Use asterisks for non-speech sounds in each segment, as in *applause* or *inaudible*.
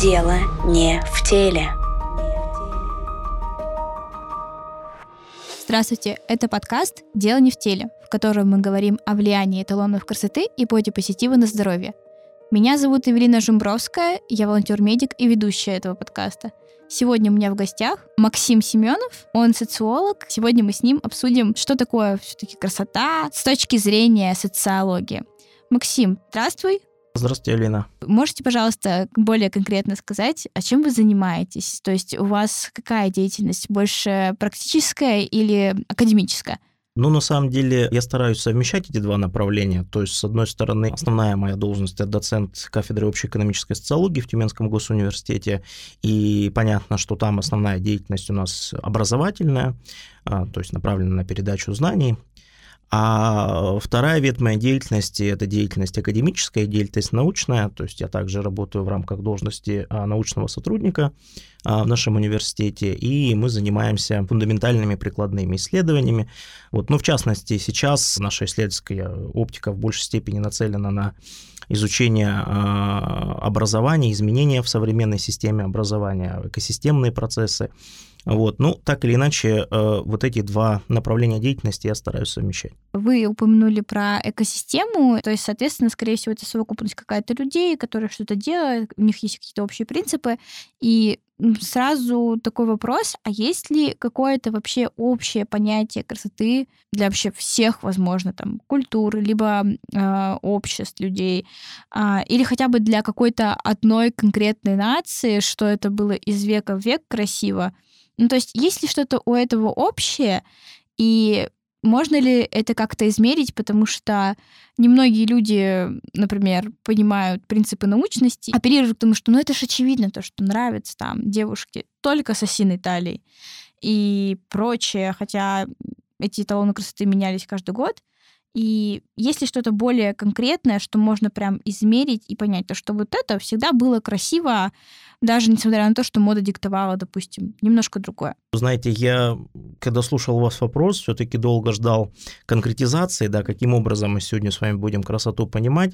Дело не в теле. Здравствуйте, это подкаст «Дело не в теле», в котором мы говорим о влиянии эталонов красоты и бодипозитива на здоровье. Меня зовут Эвелина Жумбровская, я волонтер-медик и ведущая этого подкаста. Сегодня у меня в гостях Максим Семенов, он социолог. Сегодня мы с ним обсудим, что такое все-таки красота с точки зрения социологии. Максим, здравствуй. Здравствуйте, Алина. Можете, пожалуйста, более конкретно сказать, а чем вы занимаетесь? То есть у вас какая деятельность? Больше практическая или академическая? Ну, на самом деле, я стараюсь совмещать эти два направления. То есть, с одной стороны, основная моя должность – это доцент кафедры общей экономической социологии в Тюменском госуниверситете. И понятно, что там основная деятельность у нас образовательная, а, то есть направлена на передачу знаний. А вторая ветвь моей деятельности – это деятельность академическая, деятельность научная, то есть я также работаю в рамках должности а, научного сотрудника а, в нашем университете, и мы занимаемся фундаментальными прикладными исследованиями. Вот, ну, в частности, сейчас наша исследовательская оптика в большей степени нацелена на изучение а, образования, изменения в современной системе образования, экосистемные процессы, вот. Ну, так или иначе, э, вот эти два направления деятельности я стараюсь совмещать. Вы упомянули про экосистему, то есть, соответственно, скорее всего, это совокупность какая-то людей, которые что-то делают, у них есть какие-то общие принципы, и сразу такой вопрос, а есть ли какое-то вообще общее понятие красоты для вообще всех, возможно, там, культуры, либо э, обществ людей, э, или хотя бы для какой-то одной конкретной нации, что это было из века в век красиво, ну, то есть есть ли что-то у этого общее, и можно ли это как-то измерить, потому что немногие люди, например, понимают принципы научности, оперируют к тому, что ну это же очевидно, то, что нравится там девушке только с осиной талией и прочее, хотя эти эталоны красоты менялись каждый год. И есть ли что-то более конкретное, что можно прям измерить и понять, то, что вот это всегда было красиво, даже несмотря на то, что мода диктовала, допустим, немножко другое. Знаете, я, когда слушал вас вопрос, все-таки долго ждал конкретизации, да, каким образом мы сегодня с вами будем красоту понимать.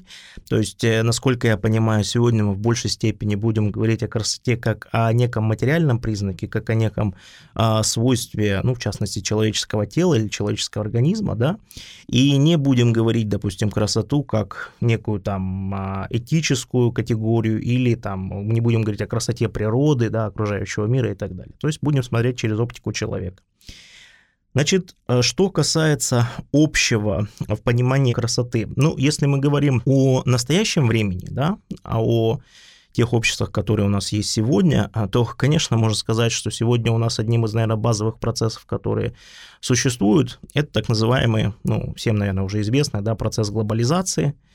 То есть, э, насколько я понимаю, сегодня мы в большей степени будем говорить о красоте как о неком материальном признаке, как о неком а, свойстве, ну, в частности, человеческого тела или человеческого организма, да, и не будем говорить, допустим, красоту как некую там а, этическую категорию или там не будем говорить о красоте природы, да, окружающего мира и так далее. То есть будем смотреть через оптику человека. Значит, э, что касается общего в понимании красоты, ну, если мы говорим о настоящем времени, да, а о тех обществах, которые у нас есть сегодня, а, то, конечно, можно сказать, что сегодня у нас одним из, наверное, базовых процессов, которые существуют, это так называемый, ну, всем, наверное, уже известный, да, процесс глобализации –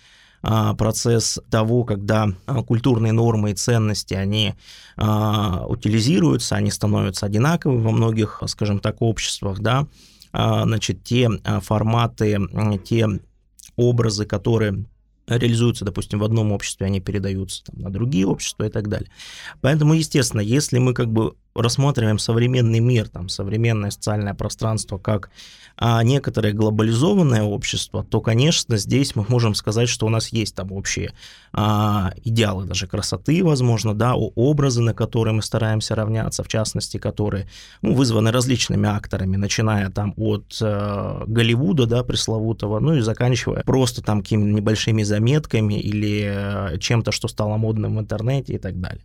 процесс того, когда а, культурные нормы и ценности, они а, утилизируются, они становятся одинаковыми во многих, скажем так, обществах, да, значит, те форматы, те образы, которые реализуются, допустим, в одном обществе, они передаются там, на другие общества и так далее. Поэтому, естественно, если мы как бы рассматриваем современный мир, там, современное социальное пространство как а, некоторое глобализованное общество, то, конечно, здесь мы можем сказать, что у нас есть там общие а, идеалы даже красоты, возможно, да, образы, на которые мы стараемся равняться, в частности, которые ну, вызваны различными акторами, начиная там от э, Голливуда, да, пресловутого, ну и заканчивая просто там какими-то небольшими заметками или э, чем-то, что стало модным в интернете и так далее.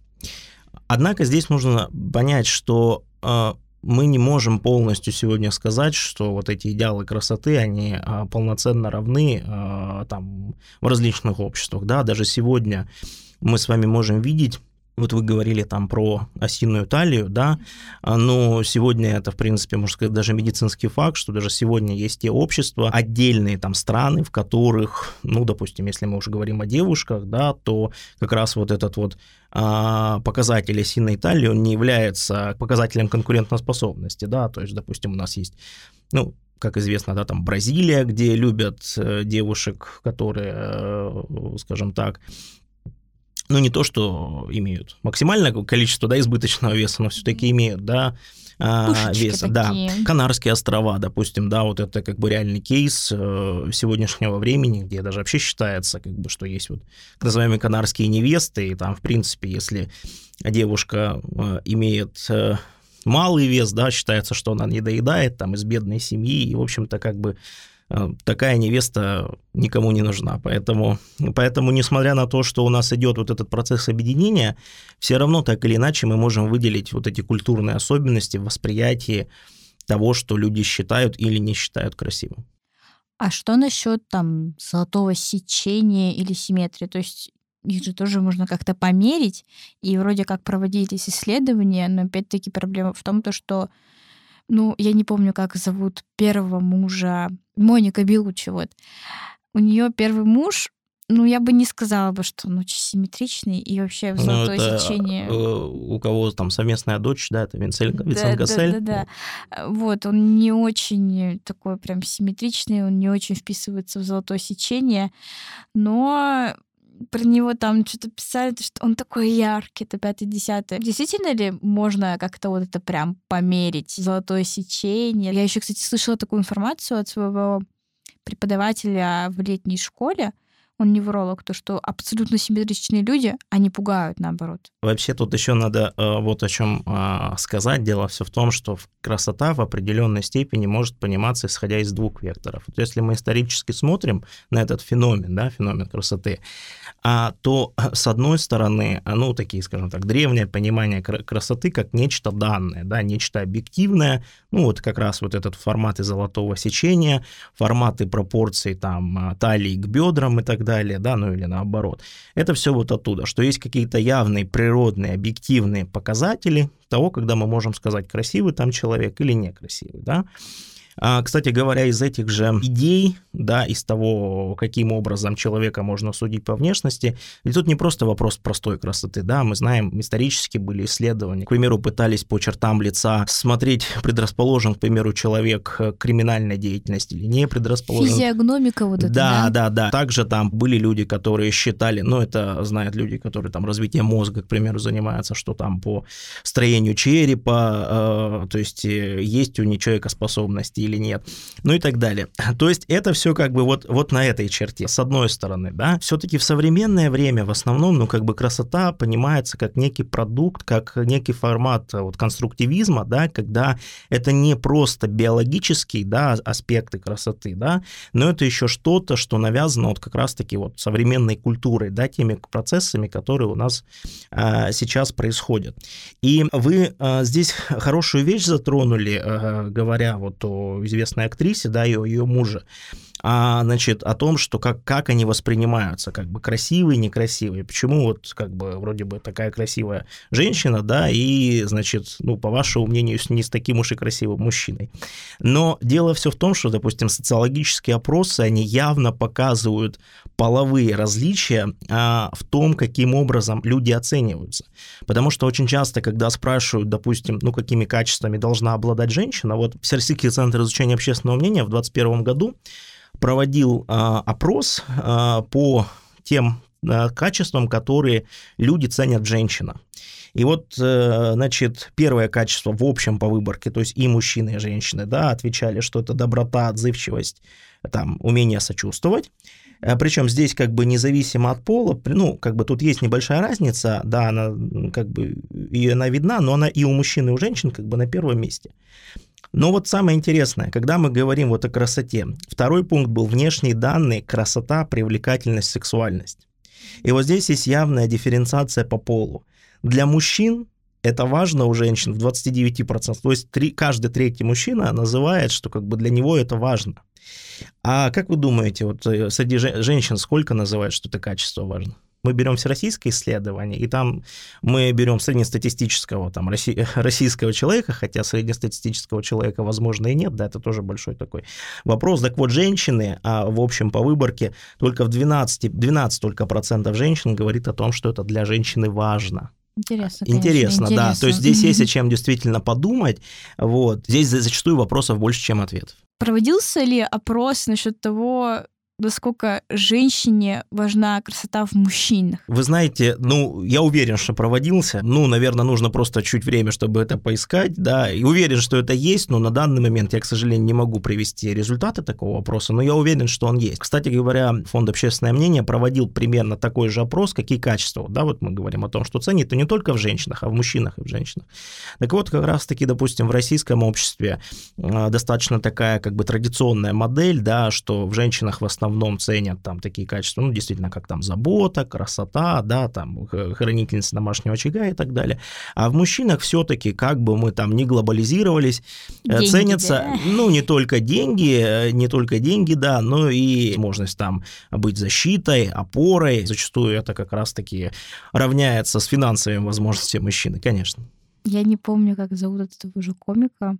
Однако здесь нужно понять, что э, мы не можем полностью сегодня сказать, что вот эти идеалы красоты, они э, полноценно равны э, там, в различных обществах. Да? Даже сегодня мы с вами можем видеть вот вы говорили там про осиную талию, да, но сегодня это, в принципе, можно сказать, даже медицинский факт, что даже сегодня есть те общества, отдельные там страны, в которых, ну, допустим, если мы уже говорим о девушках, да, то как раз вот этот вот а, показатель осиной талии, он не является показателем конкурентоспособности, да, то есть, допустим, у нас есть, ну, как известно, да, там Бразилия, где любят э, девушек, которые, э, скажем так, ну, не то, что имеют максимальное количество, да, избыточного веса, но все-таки имеют, да, а, веса. Да, такие. Канарские острова, допустим, да, вот это как бы реальный кейс э, сегодняшнего времени, где даже вообще считается, как бы, что есть вот так называемые канарские невесты, и там, в принципе, если девушка э, имеет э, малый вес, да, считается, что она не доедает, там, из бедной семьи, и, в общем-то, как бы такая невеста никому не нужна. Поэтому, поэтому, несмотря на то, что у нас идет вот этот процесс объединения, все равно так или иначе мы можем выделить вот эти культурные особенности в восприятии того, что люди считают или не считают красивым. А что насчет там золотого сечения или симметрии? То есть их же тоже можно как-то померить, и вроде как проводились исследования, но опять-таки проблема в том, то, что ну, я не помню, как зовут первого мужа, Моника Белучи, вот. У нее первый муж, ну, я бы не сказала бы, что он очень симметричный, и вообще Ну, золотое это, сечение... э, у кого там совместная дочь, да, это Винсель, Да, Винсент Гассель. да, да, да. Вот, он не очень такой прям симметричный, он не очень вписывается в золотое сечение, но про него там что-то писали, что он такой яркий, это пятый, десятый. Действительно ли можно как-то вот это прям померить, золотое сечение? Я еще, кстати, слышала такую информацию от своего преподавателя в летней школе, он невролог, то, что абсолютно симметричные люди, они пугают, наоборот. Вообще тут еще надо э, вот о чем э, сказать. Дело все в том, что красота в определенной степени может пониматься исходя из двух векторов. Вот если мы исторически смотрим на этот феномен, да, феномен красоты, а, то э, с одной стороны, а, ну такие, скажем так, древнее понимание кра- красоты как нечто данное, да, нечто объективное, ну вот как раз вот этот форматы золотого сечения, форматы пропорций там а, талии к бедрам и так далее, да, ну или наоборот. Это все вот оттуда, что есть какие-то явные природные, объективные показатели того, когда мы можем сказать, красивый там человек или некрасивый, да. А, Кстати говоря, из этих же идей, да, из того, каким образом человека можно судить по внешности, ведь тут не просто вопрос простой красоты, да, мы знаем, исторически были исследования, к примеру, пытались по чертам лица смотреть, *laughs* предрасположен, к примеру, человек к криминальной деятельности или не предрасположен. Физиогномика вот это, Да, да? да, да. Также там были люди, которые считали, ну, это знают люди, которые там развитием мозга, к примеру, занимаются, что там по строению черепа, э, то есть э, есть у не человека способности или нет, ну и так далее. То есть это все как бы вот, вот на этой черте, с одной стороны, да. Все-таки в современное время в основном, ну, как бы красота понимается как некий продукт, как некий формат э, вот конструктивизма, да, когда это не просто биологические, да, аспекты красоты, да, но это еще что-то, что навязано вот как раз-таки вот современной культурой, да, теми процессами, которые у нас а, сейчас происходят. И вы а, здесь хорошую вещь затронули, а, говоря вот о известной актрисе, да, о ее муже а, значит, о том, что как, как они воспринимаются, как бы красивые, некрасивые. Почему вот как бы вроде бы такая красивая женщина, да, и, значит, ну, по вашему мнению, не с таким уж и красивым мужчиной. Но дело все в том, что, допустим, социологические опросы, они явно показывают половые различия а, в том, каким образом люди оцениваются. Потому что очень часто, когда спрашивают, допустим, ну, какими качествами должна обладать женщина, вот Всероссийский центр изучения общественного мнения в 2021 году проводил а, опрос а, по тем а, качествам, которые люди ценят в женщинах. И вот, э, значит, первое качество в общем по выборке, то есть и мужчины, и женщины, да, отвечали, что это доброта, отзывчивость, там, умение сочувствовать. Причем здесь как бы независимо от пола, ну, как бы тут есть небольшая разница, да, она как бы и она видна, но она и у мужчин, и у женщин как бы на первом месте. Но вот самое интересное, когда мы говорим вот о красоте, второй пункт был внешние данные, красота, привлекательность, сексуальность. И вот здесь есть явная дифференциация по полу. Для мужчин это важно у женщин в 29%. То есть три, каждый третий мужчина называет, что как бы для него это важно. А как вы думаете, вот э, среди же- женщин сколько называют, что это качество важно? Мы берем всероссийское исследование, и там мы берем среднестатистического там, росси- *laughs* российского человека, хотя среднестатистического человека, возможно, и нет, да, это тоже большой такой вопрос. Так вот, женщины, а в общем по выборке, только в 12, 12 только процентов женщин говорит о том, что это для женщины важно. Интересно, конечно, Интересно, да. То есть здесь есть о чем действительно подумать. Вот. Здесь за- зачастую вопросов больше, чем ответов. Проводился ли опрос насчет того, насколько женщине важна красота в мужчинах? Вы знаете, ну, я уверен, что проводился. Ну, наверное, нужно просто чуть время, чтобы это поискать, да. И уверен, что это есть, но на данный момент я, к сожалению, не могу привести результаты такого вопроса, но я уверен, что он есть. Кстати говоря, Фонд «Общественное мнение» проводил примерно такой же опрос, какие качества. Да, вот мы говорим о том, что ценит и не только в женщинах, а в мужчинах и в женщинах. Так вот, как раз-таки, допустим, в российском обществе э, достаточно такая как бы традиционная модель, да, что в женщинах в основном основном ценят там такие качества, ну, действительно, как там забота, красота, да, там, хранительница домашнего очага и так далее. А в мужчинах все-таки, как бы мы там не глобализировались, э, деньги, ценятся, да? ну, не только деньги, э, не только деньги, да, но и возможность там быть защитой, опорой. Зачастую это как раз-таки равняется с финансовыми возможностями мужчины, конечно. Я не помню, как зовут этого же комика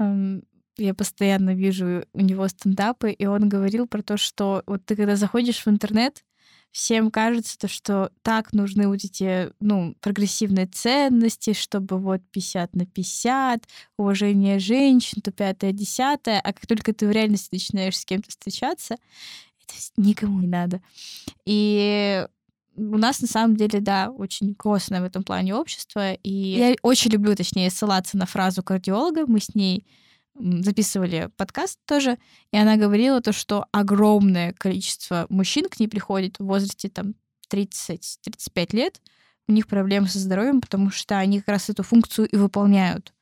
эм, я постоянно вижу у него стендапы, и он говорил про то, что вот ты когда заходишь в интернет, всем кажется, то, что так нужны вот эти, ну, прогрессивные ценности, чтобы вот 50 на 50, уважение женщин, то пятое, десятое, а как только ты в реальности начинаешь с кем-то встречаться, это никому не надо. И у нас на самом деле, да, очень костное в этом плане общество. И я очень люблю, точнее, ссылаться на фразу кардиолога. Мы с ней записывали подкаст тоже, и она говорила то, что огромное количество мужчин к ней приходит в возрасте там 30-35 лет, у них проблемы со здоровьем, потому что они как раз эту функцию и выполняют.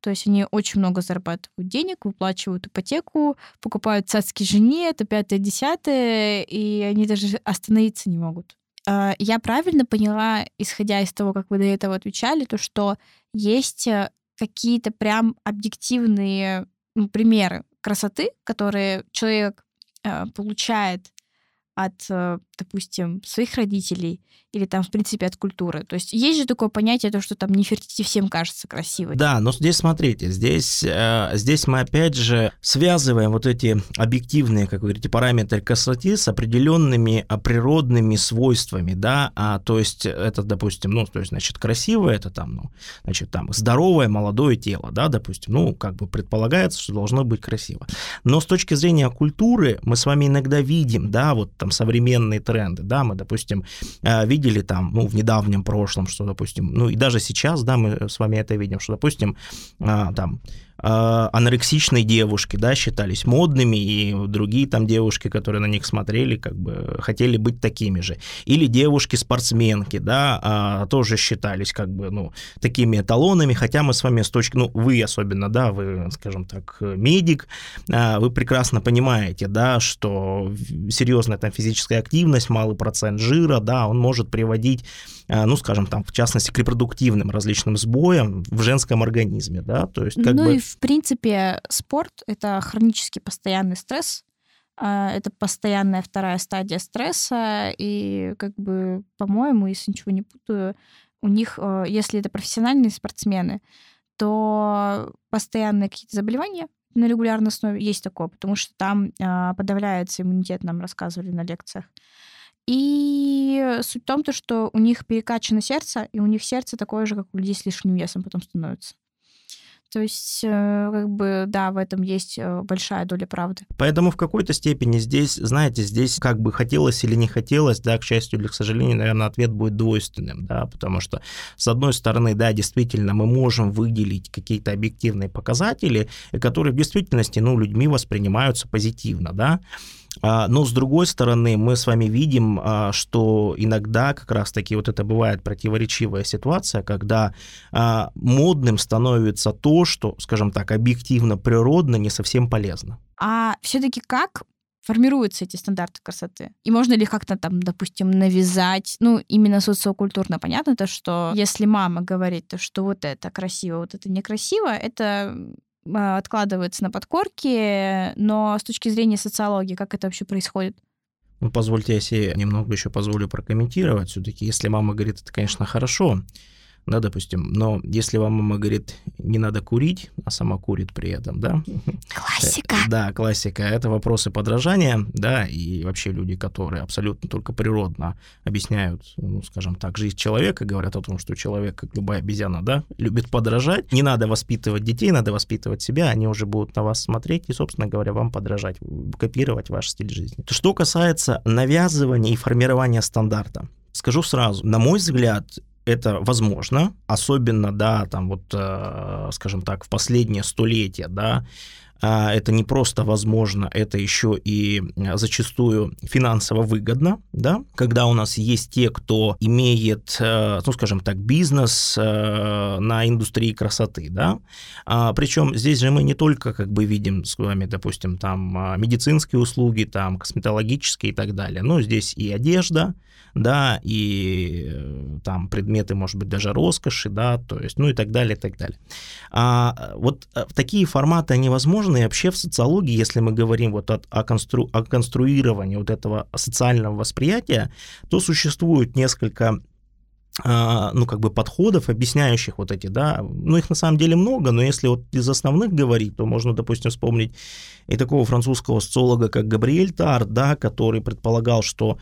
То есть они очень много зарабатывают денег, выплачивают ипотеку, покупают цацки жене, это пятое, десятое, и они даже остановиться не могут. А, я правильно поняла, исходя из того, как вы до этого отвечали, то что есть э, какие-то прям объективные ну, примеры красоты, которые человек э, получает от, э, допустим, своих родителей или там, в принципе, от культуры. То есть есть же такое понятие, то, что там Нефертити всем кажется красивой. Да, но здесь, смотрите, здесь, э, здесь мы опять же связываем вот эти объективные, как вы говорите, параметры красоты с определенными а, природными свойствами, да, а то есть это, допустим, ну, то есть, значит, красивое, это там, ну, значит, там здоровое молодое тело, да, допустим, ну, как бы предполагается, что должно быть красиво. Но с точки зрения культуры мы с вами иногда видим, да, вот там современные тренды, да, мы, допустим, э, видели там, ну, в недавнем прошлом, что, допустим, ну, и даже сейчас, да, мы с вами это видим, что, допустим, э, там, а, анорексичные девушки, да, считались модными, и другие там девушки, которые на них смотрели, как бы хотели быть такими же. Или девушки-спортсменки, да, а, тоже считались как бы, ну, такими эталонами, хотя мы с вами с точки, ну, вы особенно, да, вы, скажем так, медик, а, вы прекрасно понимаете, да, что серьезная там физическая активность, малый процент жира, да, он может приводить, ну, скажем там, в частности, к репродуктивным различным сбоям в женском организме, да, то есть как ну, бы... И в принципе, спорт — это хронический постоянный стресс, а, это постоянная вторая стадия стресса, и как бы, по-моему, если ничего не путаю, у них, э, если это профессиональные спортсмены, то постоянные какие-то заболевания на регулярной основе есть такое, потому что там подавляется иммунитет, нам рассказывали на лекциях. И суть в том, что у них перекачано сердце, и у них сердце такое же, как у людей с лишним весом потом становится. То есть, э, как бы, да, в этом есть э, большая доля правды. Поэтому в какой-то степени здесь, знаете, здесь как бы хотелось или не хотелось, да, к счастью или к сожалению, наверное, ответ будет двойственным, да, потому что, с одной стороны, да, действительно, мы можем выделить какие-то объективные показатели, которые в действительности, ну, людьми воспринимаются позитивно, да, но с другой стороны, мы с вами видим, а, что иногда как раз-таки вот это бывает противоречивая ситуация, когда а, модным становится то, что, скажем так, объективно природно не совсем полезно. А все-таки как формируются эти стандарты красоты? И можно ли как-то там, допустим, навязать, ну, именно социокультурно понятно, то, что если мама говорит, то, что вот это красиво, вот это некрасиво, это а, откладывается на подкорке, но с точки зрения социологии, как это вообще происходит? Ну, позвольте, я себе немного еще позволю прокомментировать. Все-таки, если мама говорит, это, конечно, хорошо, да, допустим. Но если вам мама говорит, не надо курить, а сама курит при этом, да. Классика. Да, классика. Это вопросы подражания, да, и вообще люди, которые абсолютно только природно объясняют, ну, скажем так, жизнь человека, говорят о том, что человек, как любая обезьяна, да, любит подражать. Не надо воспитывать детей, надо воспитывать себя, они уже будут на вас смотреть и, собственно говоря, вам подражать, копировать ваш стиль жизни. Что касается навязывания и формирования стандарта, скажу сразу, на мой взгляд, это возможно, особенно, да, там вот, э, скажем так, в последнее столетие, да, а, это не просто возможно, это еще и зачастую финансово выгодно, да, когда у нас есть те, кто имеет, э, ну, скажем так, бизнес э, на индустрии красоты, да, а, причем здесь же мы не только как бы видим с вами, допустим, там а, медицинские услуги, там косметологические и так далее, но здесь и одежда, да, и э, там предметы, может быть, даже роскоши, да, то есть, ну и так далее, и так далее. А вот в такие форматы, они возможны, и вообще в социологии, если мы говорим вот о, о, констру, о конструировании вот этого социального восприятия, то существует несколько а, ну, как бы подходов, объясняющих вот эти, да, ну, их на самом деле много, но если вот из основных говорить, то можно, допустим, вспомнить и такого французского социолога, как Габриэль Тар, да, который предполагал, что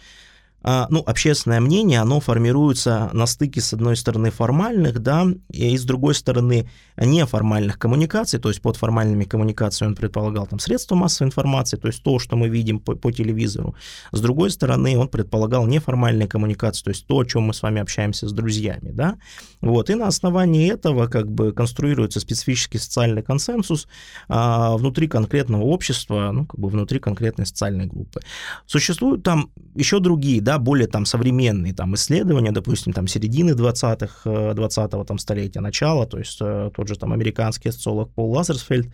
ну, общественное мнение, оно формируется на стыке, с одной стороны, формальных, да, и с другой стороны, неформальных коммуникаций, то есть под формальными коммуникациями он предполагал там средства массовой информации, то есть то, что мы видим по, по телевизору. С другой стороны, он предполагал неформальные коммуникации, то есть то, о чем мы с вами общаемся с друзьями, да. Вот, и на основании этого как бы конструируется специфический социальный консенсус а, внутри конкретного общества, ну, как бы внутри конкретной социальной группы. Существуют там еще другие, да, более там современные там исследования, допустим, там середины 20-х, 20-го там столетия, начала, то есть э, тот же там американский социолог Пол Лазерсфельд,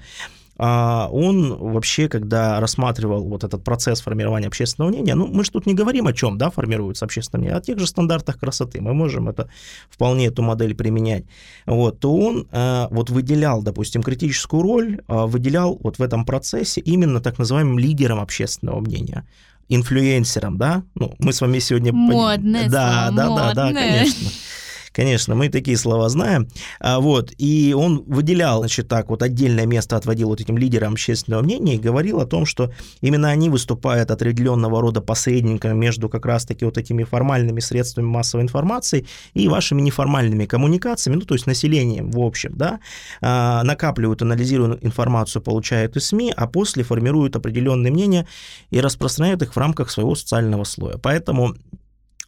а он вообще, когда рассматривал вот этот процесс формирования общественного мнения, ну, мы же тут не говорим о чем, да, формируется общественное мнение, а о тех же стандартах красоты, мы можем это вполне эту модель применять, вот, то он э, вот выделял, допустим, критическую роль, э, выделял вот в этом процессе именно так называаемым лидером общественного мнения инфлюенсером, да? Ну, мы с вами сегодня... Модное да, слово, да, модное. да, да, конечно. Конечно, мы такие слова знаем. А, вот, и он выделял, значит, так вот отдельное место отводил вот этим лидерам общественного мнения и говорил о том, что именно они выступают определенного рода посредниками между как раз-таки вот этими формальными средствами массовой информации и вашими неформальными коммуникациями, ну, то есть населением в общем, да, а, накапливают, анализируют информацию, получают из СМИ, а после формируют определенные мнения и распространяют их в рамках своего социального слоя. Поэтому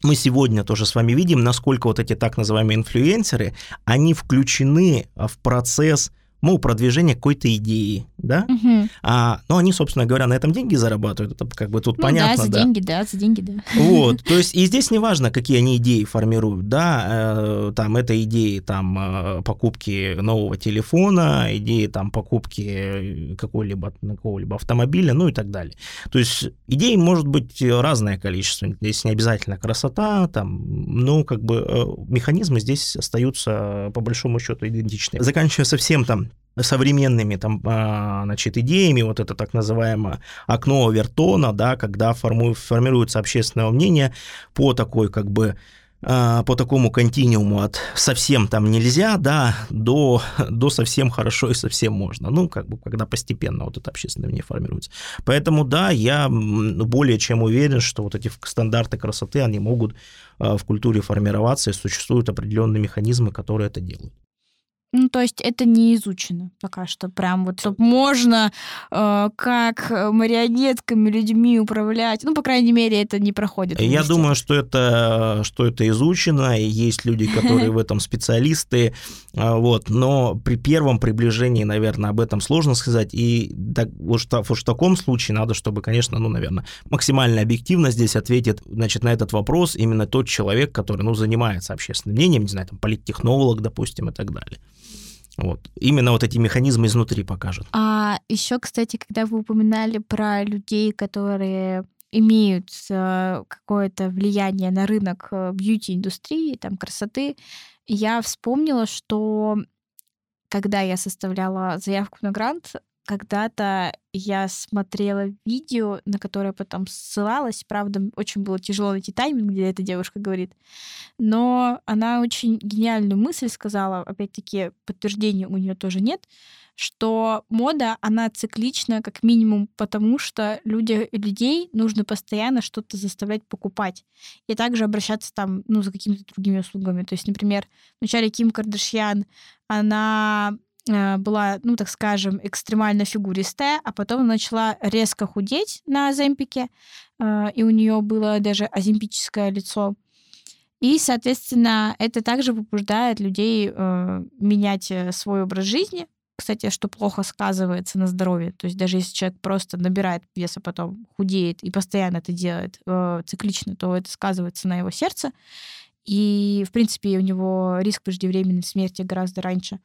мы сегодня тоже с вами видим, насколько вот эти так называемые инфлюенсеры, они включены в процесс ну, продвижение какой-то идеи, да, Мгм. а, но они, собственно говоря, на этом деньги зарабатывают, это как бы тут Ну понятно, да, за деньги, да, за деньги, да. вот, *laughs* то есть и здесь не важно, какие они идеи формируют, да, э, там это идеи там э, покупки нового телефона, идеи там покупки какого-либо какого-либо автомобиля, ну и так далее. То есть идей может быть разное количество, здесь не обязательно красота, там, ну как бы э, механизмы здесь остаются по большому счету идентичны. Заканчивая совсем там современными там, а, значит, идеями, вот это так называемое окно Овертона, да, когда форму- формируется общественное мнение по такой как бы а, по такому континууму от совсем там нельзя, да, до, до совсем хорошо и совсем можно. Ну, как бы, когда постепенно вот это общественное мнение формируется. Поэтому, да, я более чем уверен, что вот эти стандарты красоты, они могут а, в культуре формироваться, и существуют определенные механизмы, которые это делают. Ну, то есть это не изучено пока что. Прям вот, чтобы можно э, как э, марионетками людьми управлять. Ну, по крайней мере, это не проходит. Я думаю, что это, что это изучено, и есть люди, которые *laughs* в этом специалисты, а, вот, но при первом приближении, наверное, об этом сложно сказать, и так, вот, в в таком случае надо, чтобы, конечно, ну, наверное, максимально объективно здесь ответит, значит, на этот вопрос именно тот человек, который, ну, занимается общественным мнением, не знаю, там, политтехнолог, допустим, и так далее. Вот. Именно вот эти механизмы изнутри покажут. А еще, кстати, когда вы упоминали про людей, которые имеют э, какое-то влияние на рынок э, бьюти-индустрии, там, красоты, я вспомнила, что когда я составляла заявку на грант, когда-то я смотрела видео, на которое потом ссылалась. Правда, очень было тяжело найти тайминг, где эта девушка говорит. Но она очень гениальную мысль сказала. Опять-таки, подтверждения у нее тоже нет что мода, она циклична как минимум потому, что люди, людей нужно постоянно что-то заставлять покупать. И также обращаться там, ну, за какими-то другими услугами. То есть, например, вначале Ким Кардашьян, она была, ну, так скажем, экстремально фигуристая, а потом начала резко худеть на Аземпике, э, и у нее было даже аземпическое лицо. И, соответственно, это также побуждает людей э, менять свой образ жизни, кстати, что плохо сказывается на здоровье. То есть даже если человек просто набирает вес, а потом худеет и постоянно это делает э, циклично, то это сказывается на его сердце. И, в принципе, у него риск преждевременной смерти гораздо раньше.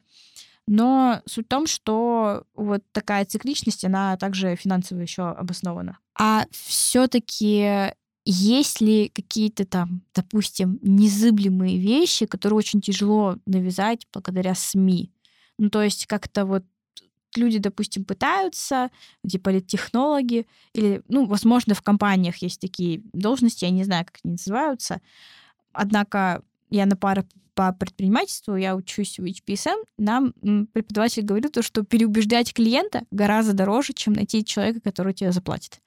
Но суть в том, что вот такая цикличность, она также финансово еще обоснована. А все-таки есть ли какие-то там, допустим, незыблемые вещи, которые очень тяжело навязать благодаря СМИ? Ну, то есть как-то вот люди, допустим, пытаются, типа политтехнологи, или, ну, возможно, в компаниях есть такие должности, я не знаю, как они называются, однако я на пару по предпринимательству, я учусь в HPSM, нам преподаватель говорил то, что переубеждать клиента гораздо дороже, чем найти человека, который тебе заплатит.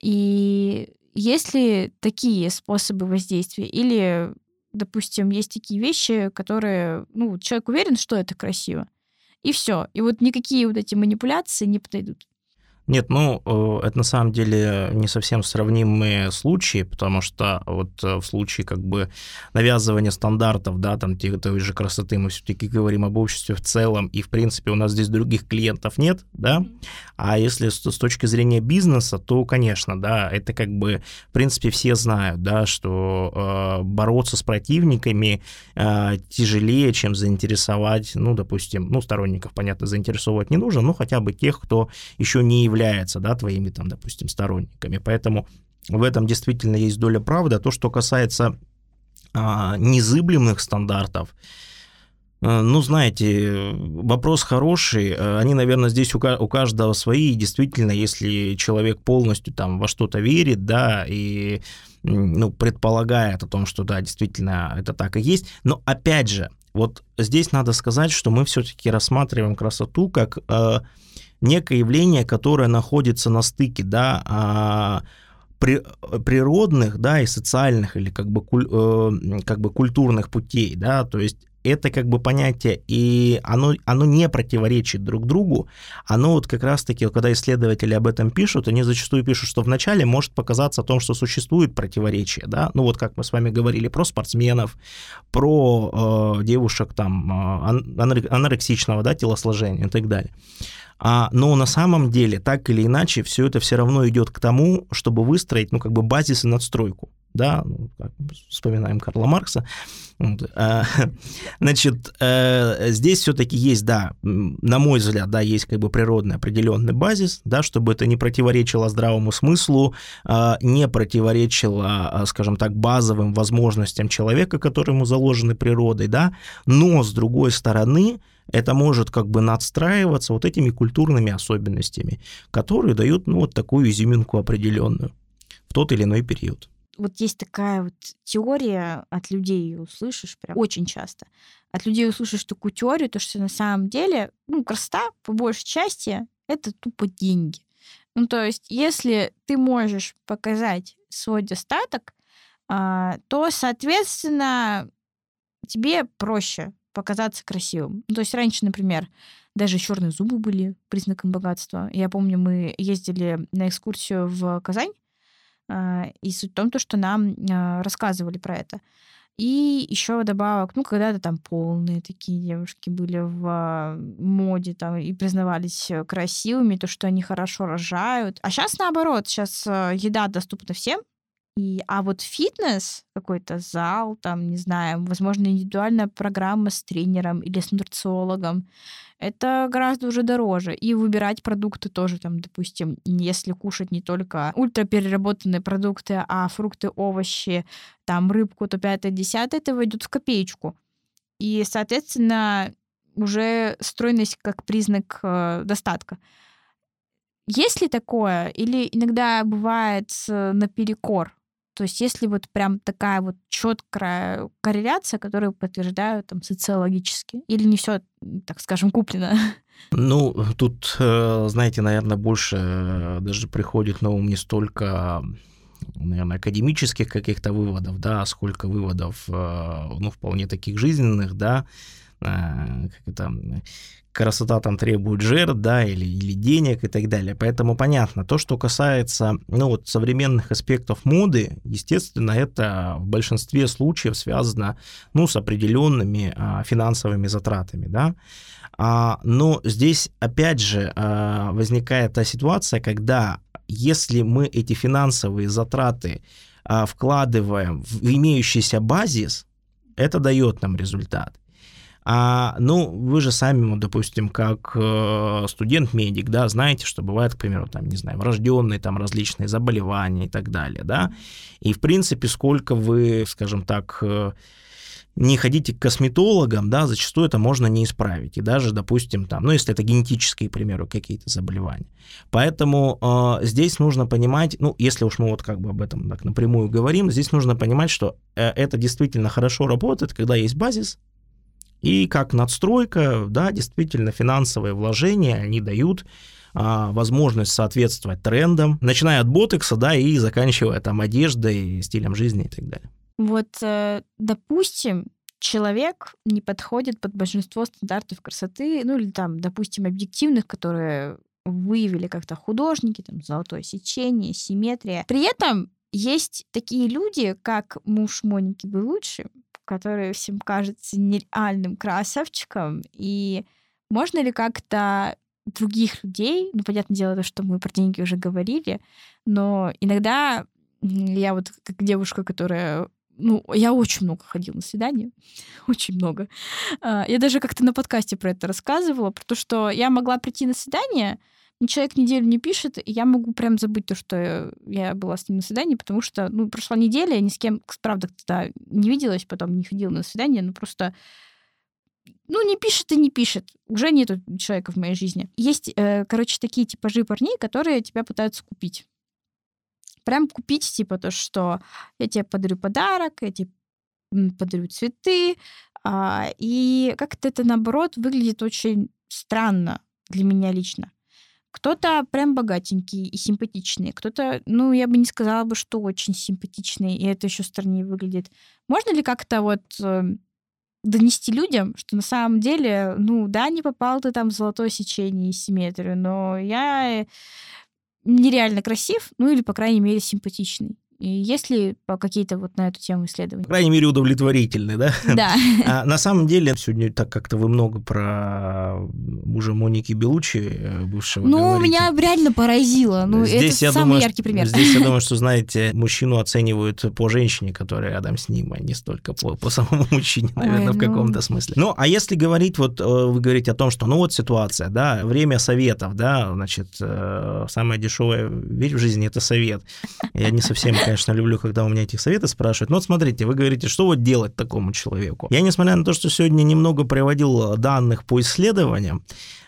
И есть ли такие способы воздействия? Или, допустим, есть такие вещи, которые, ну, человек уверен, что это красиво, и все. И вот никакие вот эти манипуляции не подойдут. Нет, ну, э, это на самом деле не совсем сравнимые случаи, потому что вот э, в случае как бы навязывания стандартов, да, там той же красоты, мы все-таки говорим об обществе в целом, и в принципе у нас здесь других клиентов нет, да, а если с, с точки зрения бизнеса, то, конечно, да, это как бы, в принципе, все знают, да, что э, бороться с противниками э, тяжелее, чем заинтересовать, ну, допустим, ну, сторонников, понятно, заинтересовывать не нужно, но хотя бы тех, кто еще не является, да, твоими там, допустим, сторонниками. Поэтому в этом действительно есть доля правды. А то, что касается а, незыблемых стандартов, а, ну, знаете, вопрос хороший. А, они, наверное, здесь у, у каждого свои. И действительно, если человек полностью там во что-то верит, да, и ну, предполагает о том, что да, действительно это так и есть. Но опять же, вот здесь надо сказать, что мы все-таки рассматриваем красоту как э, некое явление, которое находится на стыке, да, а, при, природных, да, и социальных или как бы, куль, э, как бы культурных путей, да, то есть это как бы понятие, и оно, оно не противоречит друг другу, оно вот как раз-таки, когда исследователи об этом пишут, они зачастую пишут, что вначале может показаться о том, что существует противоречие, да, ну вот как мы с вами говорили про спортсменов, про э, девушек там э, анорексичного, да, телосложения и так далее. А, но на самом деле, так или иначе, все это все равно идет к тому, чтобы выстроить, ну, как бы базис и надстройку. Да, ну, как вспоминаем Карла Маркса. Вот, а, *laughs* значит, а, здесь все-таки есть, да, на мой взгляд, да, есть как бы природный определенный базис, да, чтобы это не противоречило здравому смыслу, а, не противоречило, а, скажем так, базовым возможностям человека, которые ему заложены природой, да, но с другой стороны, это может как бы надстраиваться вот этими культурными особенностями, которые дают ну, вот такую изюминку определенную в тот или иной период. Вот есть такая вот теория, от людей ее услышишь прям очень часто. От людей услышишь такую теорию, то что на самом деле, ну, красота, по большей части, это тупо деньги. Ну, то есть, если ты можешь показать свой достаток, а, то, соответственно, тебе проще показаться красивым. Ну, то есть раньше, например, даже черные зубы были признаком богатства. Я помню, мы ездили на экскурсию в Казань, а, и суть в том, что нам а, рассказывали про это. И еще добавок, ну, когда-то там полные такие девушки были в а, моде там и признавались красивыми, то, что они хорошо рожают. А сейчас наоборот, сейчас еда доступна всем, и, а вот фитнес, какой-то зал, там, не знаю, возможно, индивидуальная программа с тренером или с нутрициологом, это гораздо уже дороже. И выбирать продукты тоже, там, допустим, если кушать не только ультрапереработанные продукты, а фрукты, овощи, там, рыбку, то пятое, десятое, это войдет в копеечку. И, соответственно, уже стройность как признак э, достатка. есть ли такое? Или иногда бывает э, наперекор? То есть если вот прям такая вот четкая корреляция, которую подтверждают там социологически, или не все, так скажем, куплено? Ну, тут, э, знаете, наверное, больше э, даже приходит на ум не столько наверное, академических каких-то выводов, да, сколько выводов, ну, вполне таких жизненных, да, как это, красота там требует жертв, да, или, или денег и так далее. Поэтому понятно, то, что касается, ну, вот современных аспектов моды, естественно, это в большинстве случаев связано, ну, с определенными а, финансовыми затратами, да. А, но здесь, опять же, а, возникает та ситуация, когда если мы эти финансовые затраты а, вкладываем в имеющийся базис, это дает нам результат. А, ну, вы же сами, допустим, как э, студент-медик, да, знаете, что бывает, к примеру, там, не знаю, врожденные там различные заболевания и так далее, да. И, в принципе, сколько вы, скажем так, э, не ходите к косметологам, да, зачастую это можно не исправить. И даже, допустим, там, ну, если это генетические, к примеру, какие-то заболевания. Поэтому э, здесь нужно понимать, ну, если уж мы вот как бы об этом так напрямую говорим, здесь нужно понимать, что э, это действительно хорошо работает, когда есть базис, и как надстройка, да, действительно финансовые вложения, они дают а, возможность соответствовать трендам, начиная от ботекса, да, и заканчивая там одеждой, стилем жизни и так далее. Вот, э, допустим, человек не подходит под большинство стандартов красоты, ну или там, допустим, объективных, которые выявили как-то художники, там, золотое сечение, симметрия. При этом есть такие люди, как муж Моники Белучи, который всем кажется нереальным красавчиком, и можно ли как-то других людей, ну, понятное дело, то, что мы про деньги уже говорили, но иногда я вот как девушка, которая ну, я очень много ходила на свидания, *laughs* очень много. А, я даже как-то на подкасте про это рассказывала, про то, что я могла прийти на свидание, человек неделю не пишет, и я могу прям забыть то, что я была с ним на свидании, потому что, ну, прошла неделя, я ни с кем, правда, тогда не виделась, потом не ходила на свидание, ну, просто ну, не пишет и не пишет. Уже нету человека в моей жизни. Есть, э, короче, такие типажи парней, которые тебя пытаются купить. Прям купить, типа, то, что я тебе подарю подарок, я тебе подарю цветы. А, и как-то это, наоборот, выглядит очень странно для меня лично. Кто-то прям богатенький и симпатичный, кто-то, ну, я бы не сказала бы, что очень симпатичный, и это еще страннее выглядит. Можно ли как-то вот э, донести людям, что на самом деле, ну, да, не попал ты там в золотое сечение и симметрию, но я нереально красив, ну или, по крайней мере, симпатичный. Есть ли какие-то вот на эту тему исследования? По крайней мере, удовлетворительны, да? *laughs* Да. *laughs* А на самом деле, сегодня так как-то вы много про мужа Моники Белучи, э, бывшего Ну, говорите. меня реально поразило. Ну, здесь, это я самый думаю, яркий пример. Здесь я *laughs* думаю, что, знаете, мужчину оценивают по женщине, которая рядом с ним, а не столько по, по самому мужчине, наверное, Ой, в каком-то ну... смысле. Ну, а если говорить, вот э, вы говорите о том, что, ну, вот ситуация, да, время советов, да, значит, э, самая дешевая вещь в жизни – это совет. Я не совсем, конечно, люблю, когда у меня этих советы спрашивают. Но вот смотрите, вы говорите, что вот делать такому человеку? Я, несмотря на то, что сегодня немного приводил данных по исследованиям,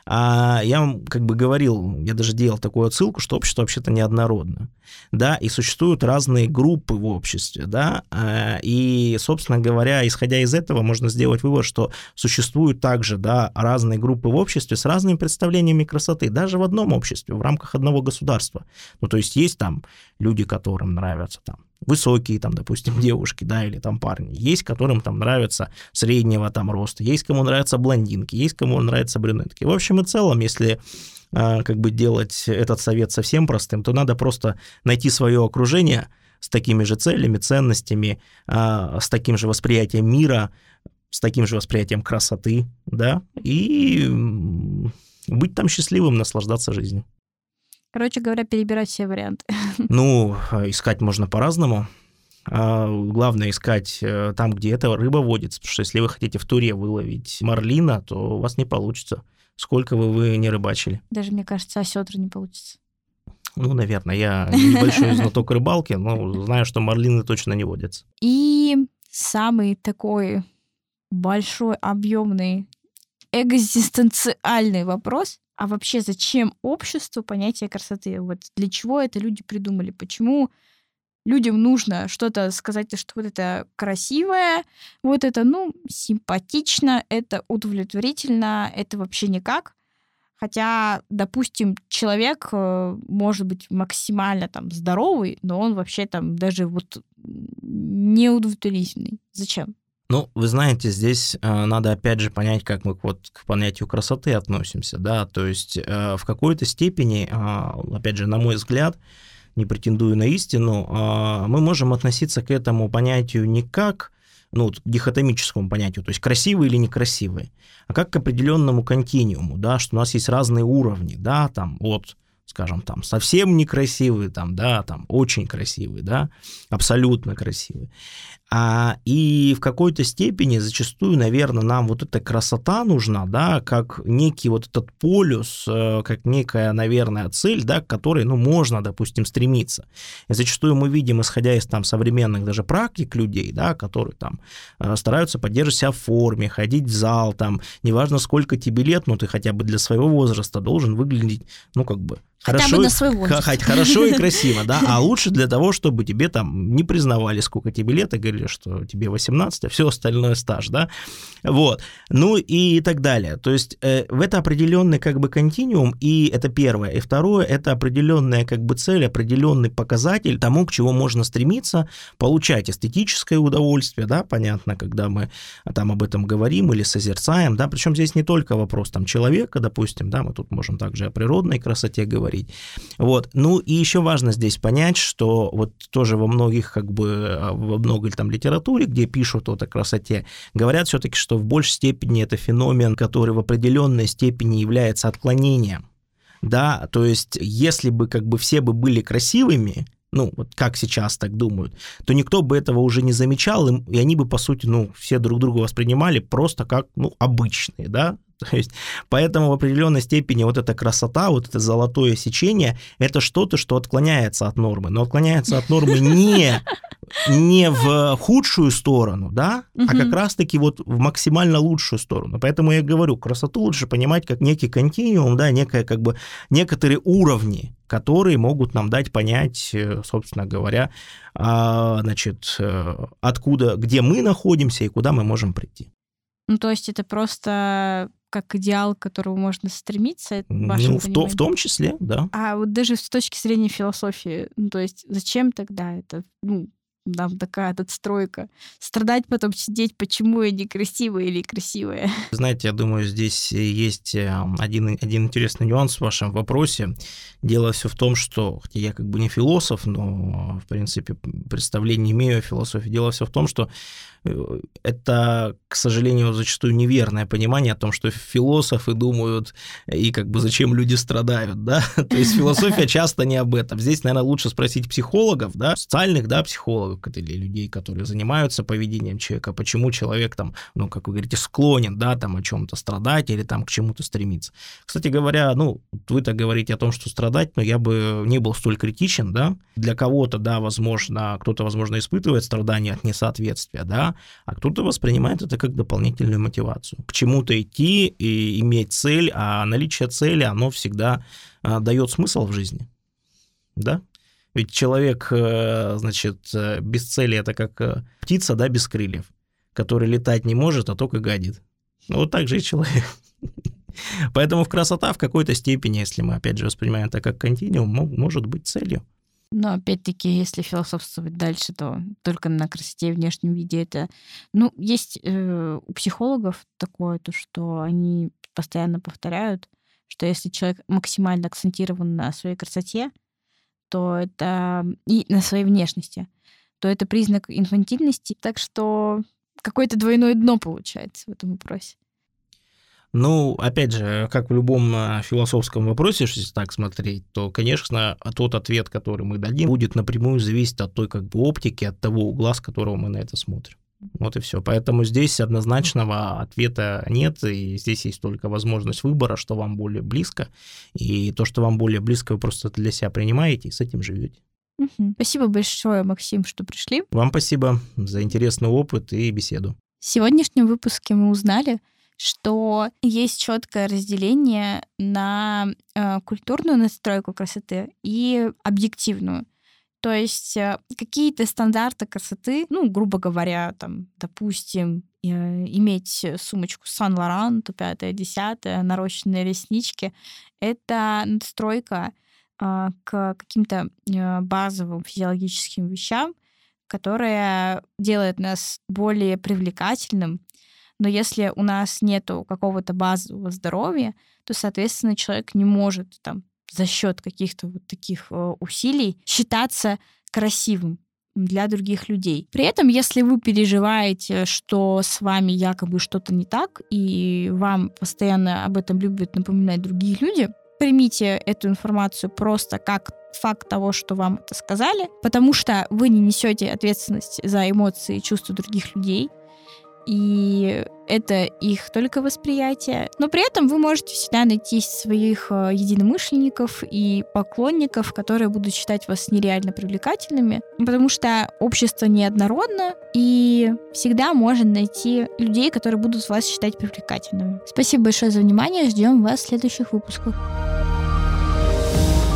а я вам как бы говорил, я даже делал такую отсылку, что общество вообще-то неоднородно, да, и существуют разные группы в обществе, да, а, и, собственно говоря, исходя из этого, можно сделать вывод, что существуют также, да, разные группы в обществе с разными представлениями красоты, даже в одном обществе, в рамках одного государства. Ну, то есть есть там люди, которым нравятся там высокие, там, допустим, *laughs* девушки, да, или там парни. Есть, которым там нравится среднего там роста, есть, кому нравятся блондинки, есть, кому нравятся брюнетки. В общем и целом, если а, как бы делать этот совет совсем простым, то надо просто найти свое окружение с такими же целями, ценностями, а, с таким же восприятием мира, с таким же восприятием красоты, да, и быть там счастливым, наслаждаться жизнью. Короче говоря, перебирать все варианты. *laughs* Ну, искать можно по-разному. А главное искать э, там, где эта рыба водится. Потому что если вы хотите в туре выловить марлина, то у вас не получится. Сколько бы вы не рыбачили. Даже, мне кажется, осетра не получится. Ну, наверное, я *laughs* небольшой знаток рыбалки, но знаю, что марлины точно не водятся. И самый такой большой, объемный, экзистенциальный вопрос. А вообще зачем обществу понятие красоты? Вот для чего это люди придумали? Почему людям нужно что-то сказать, что вот это красивое, вот это, ну, симпатично, это удовлетворительно, это вообще никак. Хотя, допустим, человек э, может быть максимально там здоровый, но он вообще там даже вот неудовлетворительный. Зачем? Ну, вы знаете, здесь э, надо опять же понять, как мы вот к понятию красоты относимся, да, то есть э, в какой-то степени, э, опять же, на мой взгляд, не претендую на истину, э, мы можем относиться к этому понятию не как ну, к дихотомическому понятию, то есть красивый или некрасивый, а как к определенному континууму, да, что у нас есть разные уровни, да, там от скажем, там, совсем некрасивый, там, да, там, очень красивый, да, абсолютно красивый. А, и в какой-то степени зачастую, наверное, нам вот эта красота нужна, да, как некий вот этот полюс, э, как некая, наверное, цель, да, к которой, ну, можно, допустим, стремиться. И зачастую мы видим, исходя из там современных даже практик людей, да, которые там э, стараются поддерживать себя в форме, ходить в зал, там, неважно, сколько тебе лет, но ты хотя бы для своего возраста должен выглядеть, ну, как бы Хотя хорошо, бы на свой возраст. хорошо и красиво, да, а лучше для того, чтобы тебе там не признавали, сколько тебе лет, и говорили, что тебе 18, а все остальное стаж, да, вот, ну и так далее. То есть э, в это определенный как бы континуум, и это первое. И второе, это определенная как бы цель, определенный показатель тому, к чему можно стремиться, получать эстетическое удовольствие, да, понятно, когда мы там об этом говорим или созерцаем, да, причем здесь не только вопрос там человека, допустим, да, мы тут можем также о природной красоте говорить, говорить. Вот. Ну и еще важно здесь понять, что вот тоже во многих как бы а, во многой там литературе, где пишут вот о красоте, говорят все-таки, что в большей степени это феномен, который в определенной степени является отклонением. Да, то есть если бы как бы все бы были красивыми, ну, вот как сейчас так думают, то никто бы этого уже не замечал, и они бы, по сути, ну, все друг друга воспринимали просто как, ну, обычные, да, То есть, поэтому в определенной степени вот эта красота, вот это золотое сечение, это что-то, что отклоняется от нормы. Но отклоняется от нормы не, не в худшую сторону, да, угу. а как раз-таки вот в максимально лучшую сторону. Поэтому я говорю, красоту лучше понимать как некий континуум, да, некое как бы некоторые уровни, которые могут нам дать понять, э, собственно говоря, а, значит, э, откуда, где мы находимся и куда мы можем прийти. Ну, то есть это просто как идеал, к которому можно стремиться? Ну, в, то, в том числе, да. А вот даже с точки зрения философии, ну, то есть зачем тогда это? Ну, нам такая отстройка. Страдать потом сидеть, почему я некрасивая или красивая. *laughs* Знаете, я думаю, здесь есть э, один, один интересный нюанс в вашем вопросе. Дело все в том, что, хотя я как бы не философ, но, в принципе, представление имею о философии. Дело все в том, что э, это, к сожалению, зачастую неверное понимание о том, что философы думают, и как бы зачем люди страдают, да? *laughs* То есть философия *laughs* часто не об этом. Здесь, наверное, лучше спросить психологов, да, социальных, да, психологов, или людей, которые занимаются поведением человека, почему человек там, ну, как вы говорите, склонен, да, там о чем-то страдать или там к чему-то стремиться. Кстати говоря, ну, вы так говорите о том, что страдать, но я бы не был столь критичен, да. Для кого-то, да, возможно, кто-то, возможно, испытывает страдания от несоответствия, да, а кто-то воспринимает это как дополнительную мотивацию. К чему-то идти и иметь цель, а наличие цели, оно всегда а, дает смысл в жизни. Да? Ведь человек, э, значит, э, без цели это как э, птица, да, без крыльев, который летать не может, а только гадит. Ну, вот так же и человек. *laughs* Поэтому в красота в какой-то степени, если мы, опять же, воспринимаем это как континуум, может быть целью. Но опять-таки, если философствовать дальше, то только на красоте и внешнем виде это... Ну, есть э, у психологов такое, то, что они постоянно повторяют, что если человек максимально акцентирован на своей красоте, то это и на своей внешности, то это признак инфантильности. Так что какое-то двойное дно получается в этом вопросе. Ну, опять же, как в любом э, философском вопросе, если так смотреть, то, конечно, тот ответ, который мы дадим, будет напрямую зависеть от той как бы оптики, от того угла, с которого мы на это смотрим. Вот и все. Поэтому здесь однозначного ответа нет, и здесь есть только возможность выбора, что вам более близко, и то, что вам более близко, вы просто для себя принимаете и с этим живете. Угу. Спасибо большое, Максим, что пришли. Вам спасибо за интересный опыт и беседу. В сегодняшнем выпуске мы узнали, что есть четкое разделение на э, культурную настройку красоты и объективную. То есть э, какие-то стандарты красоты, ну, грубо говоря, там, допустим, э, иметь сумочку Сан Лоран, то пятое, десятое, нарощенные реснички, это надстройка э, к каким-то э, базовым физиологическим вещам, которая делает нас более привлекательным. Но если у нас нету какого-то базового здоровья, то, соответственно, человек не может там за счет каких-то вот таких э, усилий считаться красивым для других людей. При этом, если вы переживаете, что с вами якобы что-то не так, и вам постоянно об этом любят напоминать другие люди, примите эту информацию просто как факт того, что вам это сказали, потому что вы не несете ответственность за эмоции и чувства других людей и это их только восприятие. Но при этом вы можете всегда найти своих э, единомышленников и поклонников, которые будут считать вас нереально привлекательными, потому что общество неоднородно, и всегда можно найти людей, которые будут вас считать привлекательными. Спасибо большое за внимание, ждем вас в следующих выпусках.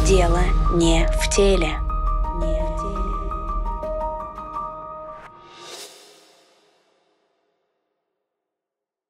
Дело не в теле.